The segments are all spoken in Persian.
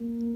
Mm.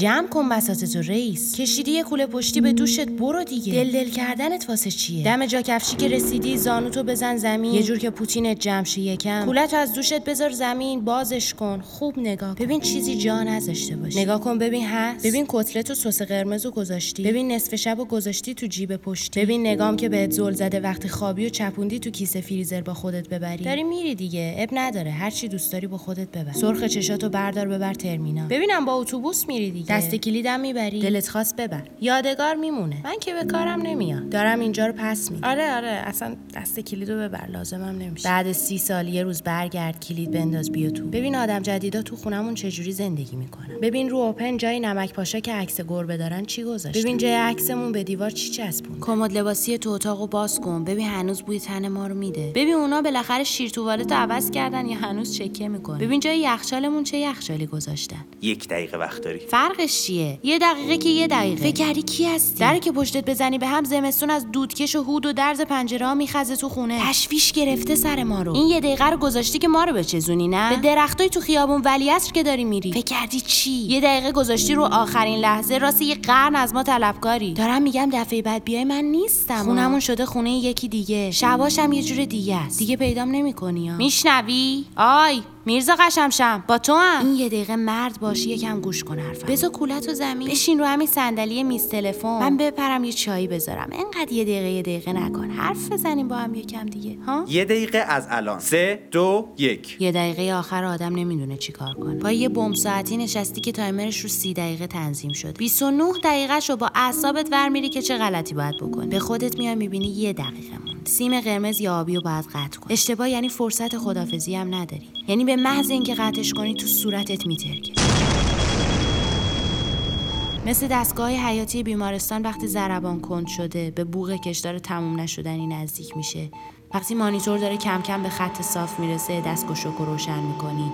جمع کن بساط تو رئیس. کشیدی یه کوله پشتی به دوشت برو دیگه. دل دل کردنت واسه چیه؟ دم جا کفشی که رسیدی زانوتو بزن زمین. یه جور که پوتینت جمع شه یکم. کولتو از دوشت بذار زمین بازش کن. خوب نگاه کن. ببین چیزی جا نذاشته باشه نگاه کن ببین هست. ببین کتلت و سس قرمزو گذاشتی. ببین نصف شب و گذاشتی تو جیب پشتی. ببین نگام که بهت زل زده وقتی خوابی و چپوندی تو کیسه فریزر با خودت ببری. داری میری دیگه. عیب نداره. هر چی دوست داری با خودت ببر. سرخ چشاتو بردار ببر ترمینال. ببینم با اتوبوس میری دیگه. دست کلیدم می‌بری. دلت خواست ببر. یادگار میمونه. من که به کارم نمیاد دارم اینجا رو پس میدم. آره آره. اصلا دست کلیدو ببر. لازمم نمیشه. بعد سی سال یه روز برگرد کلید بنداز بیا تو. ببین آدم جدیدا تو خونمون چجوری زندگی می‌کنن. ببین رو اوپن جای نمک پاشا که عکس گربه دارن چی گذاشته. ببین جای عکسمون به دیوار چی چسبون. کمد لباسی تو اتاقو باز کن. ببین هنوز بوی تن ما رو میده. ببین اونا بالاخره شیر توالت عوض کردن یا هنوز چکه می‌کنه ببین جای یخچالمون چه یخچالی گذاشتن. یک دقیقه وقت داری. فرقش چیه؟ یه دقیقه که یه دقیقه. فکر کردی کی هستی؟ دری که پشتت بزنی به هم زمستون از دودکش و هود و درز پنجره ها میخزه تو خونه. تشویش گرفته سر ما رو. این یه دقیقه رو گذاشتی که ما رو بچزونی نه؟ به درختای تو خیابون ولیعصر که داری میری. فکر کردی چی؟ یه دقیقه گذاشتی رو آخرین لحظه راست یه قرن از ما طلبکاری. دارم میگم دفعه بعد بیای من نیستم. خونمون شده خونه یکی دیگه. شباشم یه جور دیگه است. دیگه پیدام نمی‌کنی میشنوی؟ آی! میرزا قشمشم با تو هم. این یه دقیقه مرد باشی یکم گوش کن حرفم. بذار کولت و زمین. بشین رو همین صندلی میز تلفن. من بپرم یه چایی بذارم. انقدر یه دقیقه یه دقیقه نکن. حرف بزنیم با هم یکم دیگه ها؟ یه دقیقه از الان. سه دو یک. یه دقیقه آخر آدم نمی‌دونه چی کار کنه. با یه بمب ساعتی نشستی که تایمرش رو سی دقیقه تنظیم شد. 29 دقیقه شو با اعصابت ور میری که چه غلطی باید بکنی. به خودت میای می‌بینی یه دقیقه سیم قرمز یا آبی رو باید قطع کن اشتباه یعنی فرصت خدافزی هم نداری. یعنی به محض اینکه قطعش کنی تو صورتت میترکه. مثل دستگاه حیاتی بیمارستان وقتی ضربان کند شده به بوغ کشدار تموم نشدنی نزدیک میشه. وقتی مانیتور داره کم کم به خط صاف می‌رسه دستگشک رو روشن می‌کنی.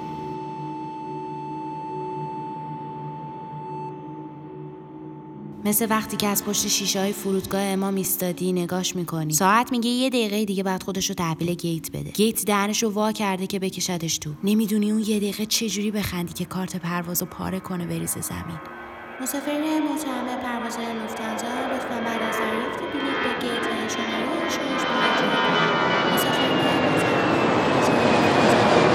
مثل وقتی که از پشت شیشه های فرودگاه امام ایستادی نگاش می‌کنی. ساعت میگه یه دقیقه دیگه بعد خودش رو تحویل گیت بده. گیت دهنش رو وا کرده که بکشدش تو. نمی‌دونی اون یه دقیقه چجوری بخندی که کارت پرواز رو پاره کنه بریزه زمین. مسافرین متهم پرواز لوفتانزا لطفا بعد از دریافت بلیط به گیت شماره شش مراجعه کنید مسافرین متهم پرواز لوفتانزا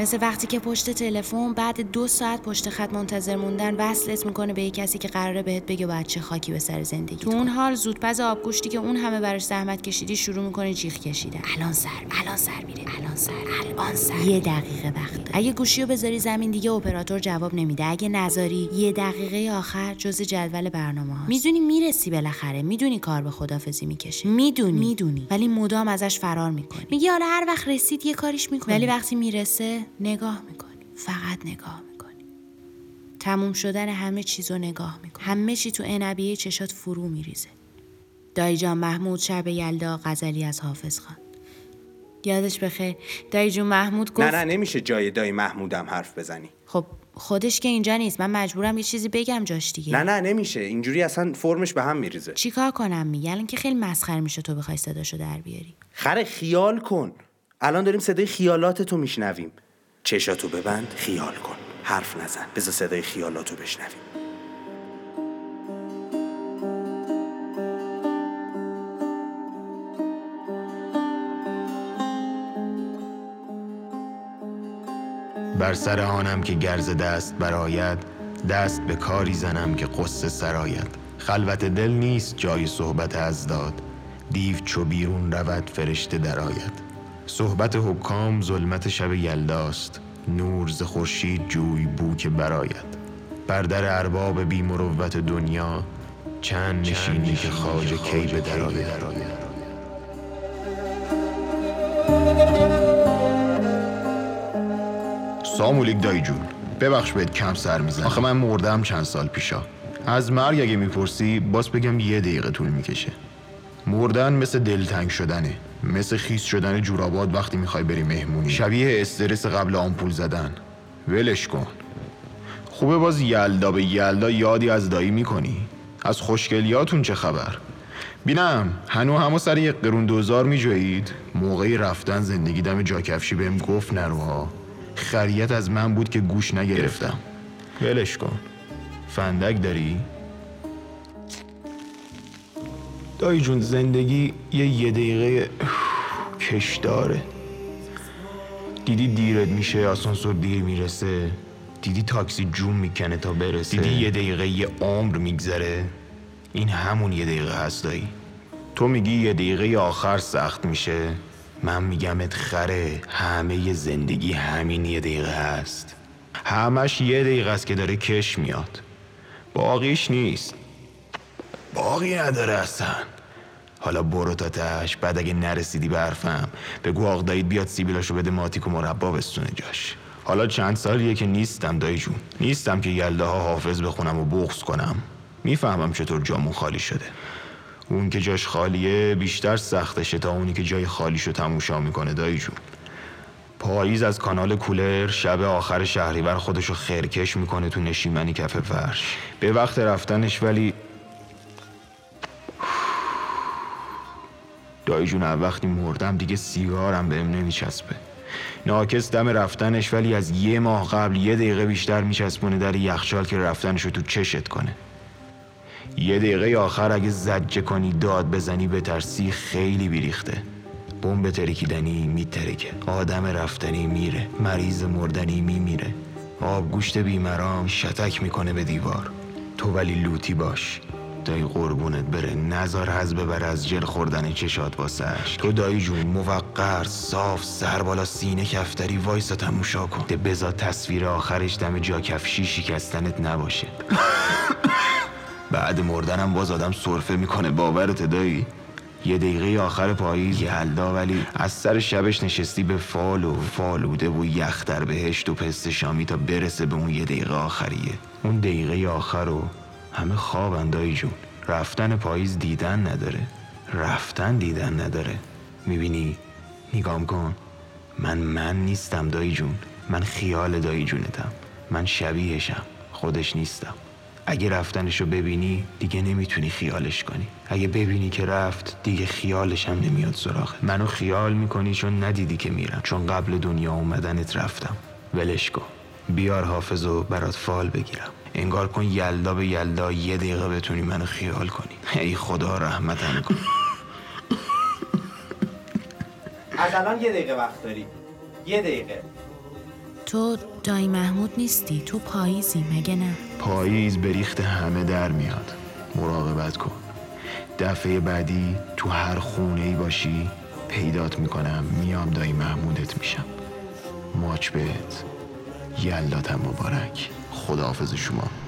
مثل وقتی که پشت تلفن بعد دو ساعت پشت خط منتظر موندن وصلت می‌کنه به یه کسی که قراره بهت بگه باید چه خاکی به سر زندگی تو اون حال زودپز آبگوشتی که اون همه براش زحمت کشیدی شروع می‌کنه جیغ کشیدن. الان سر الان سر میره. الان سر الان سر یه دقیقه وقت. اگه گوشی رو بذاری زمین دیگه اپراتور جواب نمیده. اگه نذاری یه دقیقه آخر جز جدول برنامه هاست. می‌دونی می‌رسی بالاخره. می‌دونی کار به خدافزی می‌کشه. می‌دونی. می‌دونی. ولی مدام ازش فرار می‌کنی. میگی حالا هر وقت رسید یه کاریش می‌کنی. ولی وقتی می‌رسه نگاه می‌کنی. فقط نگاه می‌کنی. تموم شدن همه چیز رو نگاه می‌کنی. همه چی تو انبیه چشات فرو میریزه. دایی جان محمود شب یلدا غزلی از حافظ خان. یادش بخیر. دایی جون محمود گفت نه نه نمیشه جای دایی محمودم حرف بزنی. خب خودش که اینجا نیست. من مجبورم یه چیزی بگم جاش دیگه. نه نه نمیشه. اینجوری اصلا فرمش به هم میریزه. چیکار کنم میگه الان که خیلی مسخره میشه تو بخوای صداشو در بیاری. خره خیال کن. الان داریم صدای خیالاتتو میشنویم. چشاتو ببند خیال کن. حرف نزن. بذار صدای خیالاتو بشنویم. بر سر آنم که گرز دست براید دست به کاری زنم که قصه سراید. خلوت دل نیست جای صحبت از داد. دیو چو بیرون رود فرشته درآید. صحبت حکام ظلمت شب یلداست. نور ز خورشید جوی بو که براید بر در ارباب بی مروت دنیا چند نشینی که خواجه کی به درآید. سامولیک دایی جون. ببخش بهت کم سر می‌زنم. آخه من مردم چند سال پیشا. از مرگ اگه می‌پرسی باز بگم یه دقیقه طول می‌کشه. مردن مثل دلتنگ شدنه. مثل خیس شدن جورابات وقتی می‌خوای بری مهمونی. شبیه استرس قبل آمپول زدن. ولش کن. خوبه باز یلدا به یلدا یادی از دایی می‌کنی. از خوشگلیاتون چه خبر؟ بینم هنو همو سر یک قرون دوزار می جایید موقعی رفتن زندگی دم جاکفشی بهم گفت نروها. خریت از من بود که گوش نگرفتم. ولش کن. فندک داری؟ دایی جون زندگی یه یه دقیقه کش داره. دیدی دیرت میشه آسانسور دیر می‌رسه. دیدی تاکسی جون می‌کنه تا برسه. دیدی یه دقیقه یه عمر میگذره. این همون یه دقیقه هست دایی. تو میگی یه دقیقه آخر سخت میشه. من میگمت خره. همه ی زندگی همین یه دقیقه هست. همش یه دقیقه است که داره کش میاد. باقیش نیست. باقی نداره اصلا. حالا برو تا تش بعد اگه نرسیدی به حرفم بگو آق بیاد سیبیلاشو بده ماتیک و مربا بستونه جاش. حالا چند سالیه که نیستم دایی جون. نیستم که یلده ها حافظ بخونم و بغض کنم. می‌فهمم چطور جامون خالی شده. اون که جاش خالیه بیشتر سختشه تا اونی که جای خالیشو تموشا می‌کنه دایی جون. پاییز از کانال کولر شب آخر شهریور خودشو خرکش می‌کنه تو نشیمنی کف فرش. به وقت رفتنش ولی دایی جون وقتی مردم دیگه سیگارم بهم نمیچسبه. ناکس دم رفتنش ولی از یه ماه قبل یه دقیقه بیشتر میچسبونه در یخچال که رفتنشو تو چشت کنه. یه دقیقه آخر اگه زجه کنی داد بزنی بترسی خیلی بیریخته. بمب ترکیدنی میترکه. آدم رفتنی میره. مریض مردنی میمیره. آب گوشت بیمرام شتک می‌کنه به دیوار. تو ولی لوتی باش. دایی قربونت بره. نزار حز ببر از جل خوردن چشات واسش. تو دایی جون موقر صاف سر بالا سینه کفتری وایسا تموشا کن. ده بزا تصویر آخرش دم جا کفشی شکستنت نباشه. بعد مردنم باز آدم سرفه می‌کنه. باورت دایی؟ یه دقیقه آخر پاییز یلدا ولی از سر شبش نشستی به فال و فالوده و یخ در بهشت و پست شامی تا برسه به اون یه دقیقه آخریه. اون دقیقه آخر رو همه خوابن جون. رفتن پاییز دیدن نداره. رفتن دیدن نداره. می‌بینی؟ نگام کن. من من نیستم دایی جون. من خیال دایی جونتم. من شبیهشم. خودش نیستم. اگه رفتنشو ببینی دیگه نمی‌تونی خیالش کنی. اگه ببینی که رفت دیگه خیالش هم نمیاد سراغ منو خیال می‌کنی چون ندیدی که میرم. چون قبل دنیا اومدنت رفتم. ولش کن. بیار حافظو برات فال بگیرم. انگار کن یلدا به یلدا یه دقیقه بتونی منو خیال کنی. ای خدا رحمتم کن. از الان یه دقیقه وقت داری. یه دقیقه. تو دایی محمود نیستی تو پاییزی مگه نه؟ پاییز بریخت همه در میاد. مراقبت کن. دفعه بعدی تو هر خونه ای باشی پیدات می‌کنم میام دایی محمودت میشم. ماچ بهت. یلداتم مبارک. خداحافظ شما.